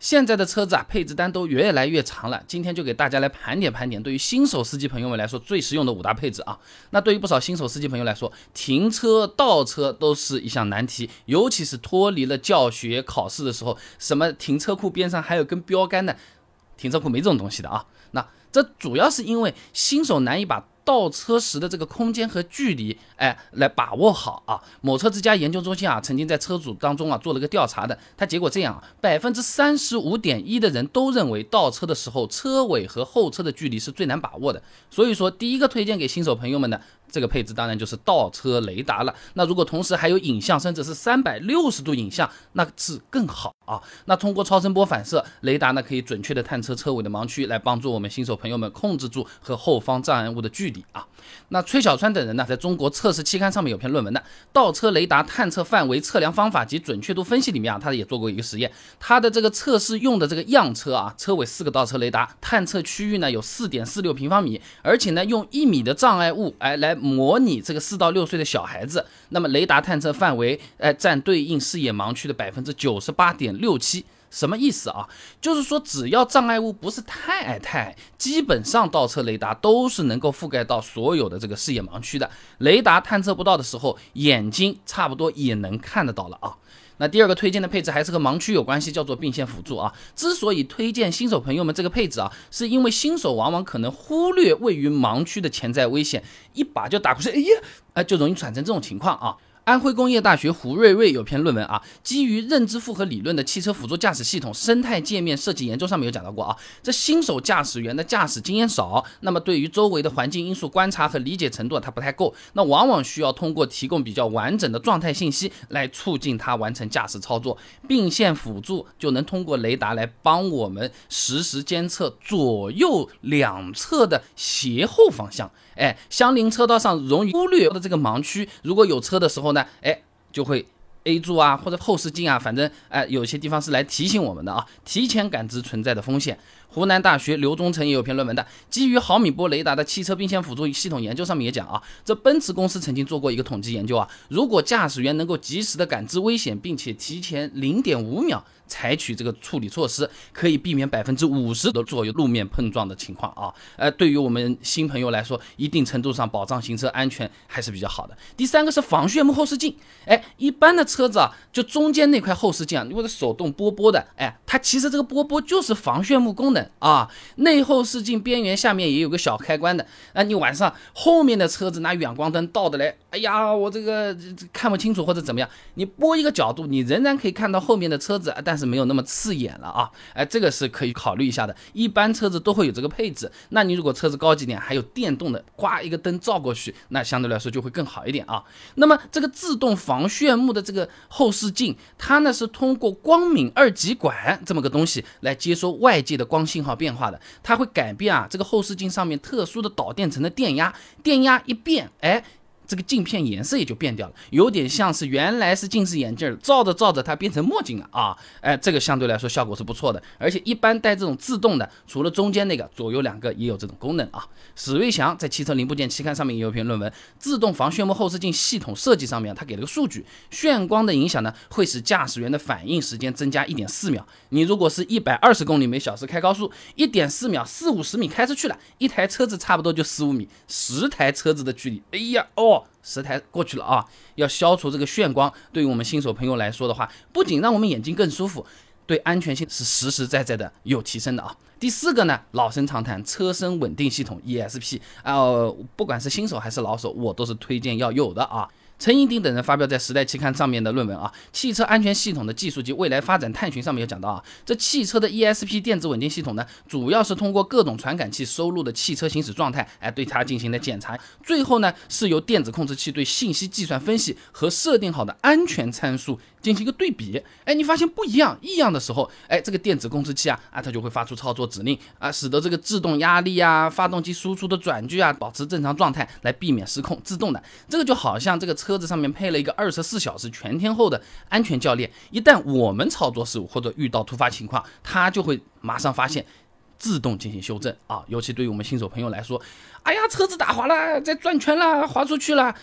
现在的车子啊，配置单都越来越长了。今天就给大家来盘点盘点，对于新手司机朋友们来说最实用的五大配置啊。那对于不少新手司机朋友来说，停车倒车都是一项难题，尤其是脱离了教学考试的时候，什么停车库边上还有根标杆的，停车库没这种东西的啊。那这主要是因为新手难以把。倒车时的这个空间和距离，哎，来把握好啊！某车之家研究中心啊，曾经在车主当中啊做了个调查的，他结果这样啊，百分之三十五点一的人都认为倒车的时候车尾和后车的距离是最难把握的。所以说，第一个推荐给新手朋友们的。这个配置当然就是倒车雷达了。那如果同时还有影像，甚至是三百六十度影像，那是更好啊。那通过超声波反射，雷达呢可以准确的探测车尾的盲区，来帮助我们新手朋友们控制住和后方障碍物的距离啊。那崔小川等人呢，在中国测试期刊上面有篇论文的《倒车雷达探测范围测量方法及准确度分析》里面啊，他也做过一个实验。他的这个测试用的这个样车啊，车尾四个倒车雷达，探测区域呢有四点四六平方米，而且呢用一米的障碍物哎来。模拟这个四到六岁的小孩子，那么雷达探测范围，哎，占对应视野盲区的百分之九十八点六七，什么意思啊？就是说，只要障碍物不是太矮太矮，基本上倒车雷达都是能够覆盖到所有的这个视野盲区的。雷达探测不到的时候，眼睛差不多也能看得到了啊。那第二个推荐的配置还是和盲区有关系，叫做并线辅助啊。之所以推荐新手朋友们这个配置啊，是因为新手往往可能忽略位于盲区的潜在危险，一把就打过去，哎呀，哎，就容易产生这种情况啊。安徽工业大学胡瑞瑞有篇论文啊，基于认知复合理论的汽车辅助驾驶系统生态界面设计研究上面有讲到过啊，这新手驾驶员的驾驶经验少，那么对于周围的环境因素观察和理解程度他不太够，那往往需要通过提供比较完整的状态信息来促进他完成驾驶操作。并线辅助就能通过雷达来帮我们实时监测左右两侧的斜后方向，哎，相邻车道上容易忽略的这个盲区，如果有车的时候呢？哎，就会 A 柱啊，或者后视镜啊，反正哎，有些地方是来提醒我们的啊，提前感知存在的风险。湖南大学刘忠成也有篇论文的，基于毫米波雷达的汽车并线辅助系统研究，上面也讲啊，这奔驰公司曾经做过一个统计研究啊，如果驾驶员能够及时的感知危险，并且提前零点五秒。采取这个处理措施，可以避免百分之五十的左右路面碰撞的情况啊！呃，对于我们新朋友来说，一定程度上保障行车安全还是比较好的。第三个是防眩目后视镜，哎，一般的车子啊，就中间那块后视镜啊，如果是手动波波的，哎，它其实这个波波就是防眩目功能啊。内后视镜边缘下面也有个小开关的，那，你晚上后面的车子拿远光灯照的来，哎呀，我这个看不清楚或者怎么样，你拨一个角度，你仍然可以看到后面的车子，但是。是没有那么刺眼了啊，哎，这个是可以考虑一下的。一般车子都会有这个配置，那你如果车子高级点，还有电动的，挂一个灯照过去，那相对来说就会更好一点啊。那么这个自动防眩目的这个后视镜，它呢是通过光敏二极管这么个东西来接收外界的光信号变化的，它会改变啊这个后视镜上面特殊的导电层的电压，电压一变，哎。这个镜片颜色也就变掉了，有点像是原来是近视眼镜，照着照着它变成墨镜了啊！哎，这个相对来说效果是不错的，而且一般带这种自动的，除了中间那个，左右两个也有这种功能啊。史瑞祥在汽车零部件期刊上面也有篇论文，自动防眩目后视镜系统设计上面，他给了个数据，眩光的影响呢，会使驾驶员的反应时间增加一点四秒。你如果是一百二十公里每小时开高速，一点四秒四五十米开出去了，一台车子差不多就十五米，十台车子的距离，哎呀哦。十台过去了啊！要消除这个眩光，对于我们新手朋友来说的话，不仅让我们眼睛更舒服，对安全性是实实在在的有提升的啊。第四个呢，老生常谈，车身稳定系统 ESP 啊，不管是新手还是老手，我都是推荐要有的啊。陈英鼎等人发表在《时代》期刊上面的论文啊，汽车安全系统的技术及未来发展探寻上面有讲到啊，这汽车的 ESP 电子稳定系统呢，主要是通过各种传感器收录的汽车行驶状态，哎，对它进行的检查，最后呢，是由电子控制器对信息计算分析和设定好的安全参数进行一个对比，哎，你发现不一样，异样的时候，哎，这个电子控制器啊，啊，它就会发出操作指令啊，使得这个制动压力啊、发动机输出的转距啊，保持正常状态，来避免失控，自动的，这个就好像这个车。车子上面配了一个二十四小时全天候的安全教练，一旦我们操作失误或者遇到突发情况，它就会马上发现，自动进行修正啊。尤其对于我们新手朋友来说，哎呀，车子打滑了，在转圈了，滑出去了。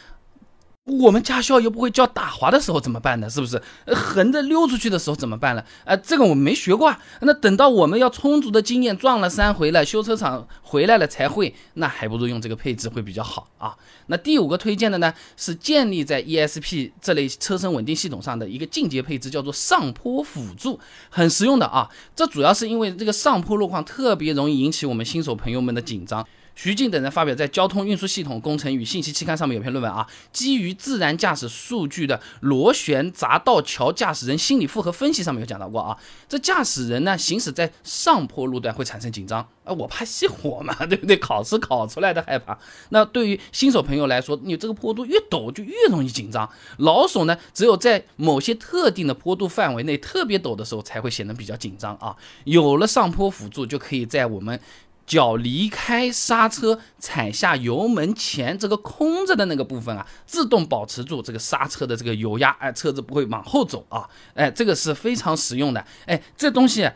我们驾校又不会教打滑的时候怎么办呢？是不是？横着溜出去的时候怎么办呢？呃，这个我们没学过。那等到我们要充足的经验，撞了三回了，修车厂回来了才会，那还不如用这个配置会比较好啊。那第五个推荐的呢，是建立在 ESP 这类车身稳定系统上的一个进阶配置，叫做上坡辅助，很实用的啊。这主要是因为这个上坡路况特别容易引起我们新手朋友们的紧张。徐静等人发表在《交通运输系统工程与信息期刊》上面有篇论文啊，基于自然驾驶数据的螺旋匝道桥驾驶人心理负荷分析上面有讲到过啊，这驾驶人呢行驶在上坡路段会产生紧张啊，我怕熄火嘛，对不对？考试考出来的害怕。那对于新手朋友来说，你这个坡度越陡就越容易紧张。老手呢，只有在某些特定的坡度范围内特别陡的时候才会显得比较紧张啊。有了上坡辅助，就可以在我们。脚离开刹车，踩下油门前这个空着的那个部分啊，自动保持住这个刹车的这个油压，哎，车子不会往后走啊，哎，这个是非常实用的，哎，这东西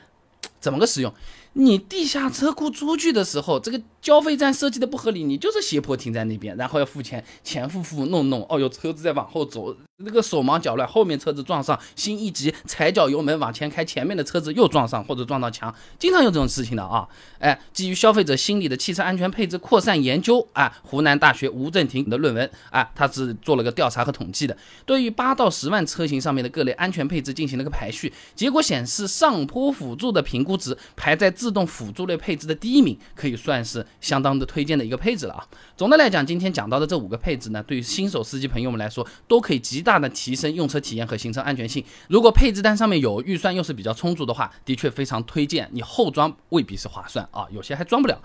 怎么个实用？你地下车库出去的时候，这个交费站设计的不合理，你就是斜坡停在那边，然后要付钱，前付付弄弄，哦哟，车子在往后走。那个手忙脚乱，后面车子撞上，心一急，踩脚油门往前开，前面的车子又撞上或者撞到墙，经常有这种事情的啊！哎，基于消费者心理的汽车安全配置扩散研究啊，湖南大学吴正廷的论文啊，他是做了个调查和统计的，对于八到十万车型上面的各类安全配置进行了个排序，结果显示上坡辅助的评估值排在自动辅助类配置的第一名，可以算是相当的推荐的一个配置了啊！总的来讲，今天讲到的这五个配置呢，对于新手司机朋友们来说，都可以极大。大的提升用车体验和行车安全性。如果配置单上面有预算又是比较充足的话，的确非常推荐。你后装未必是划算啊，有些还装不了。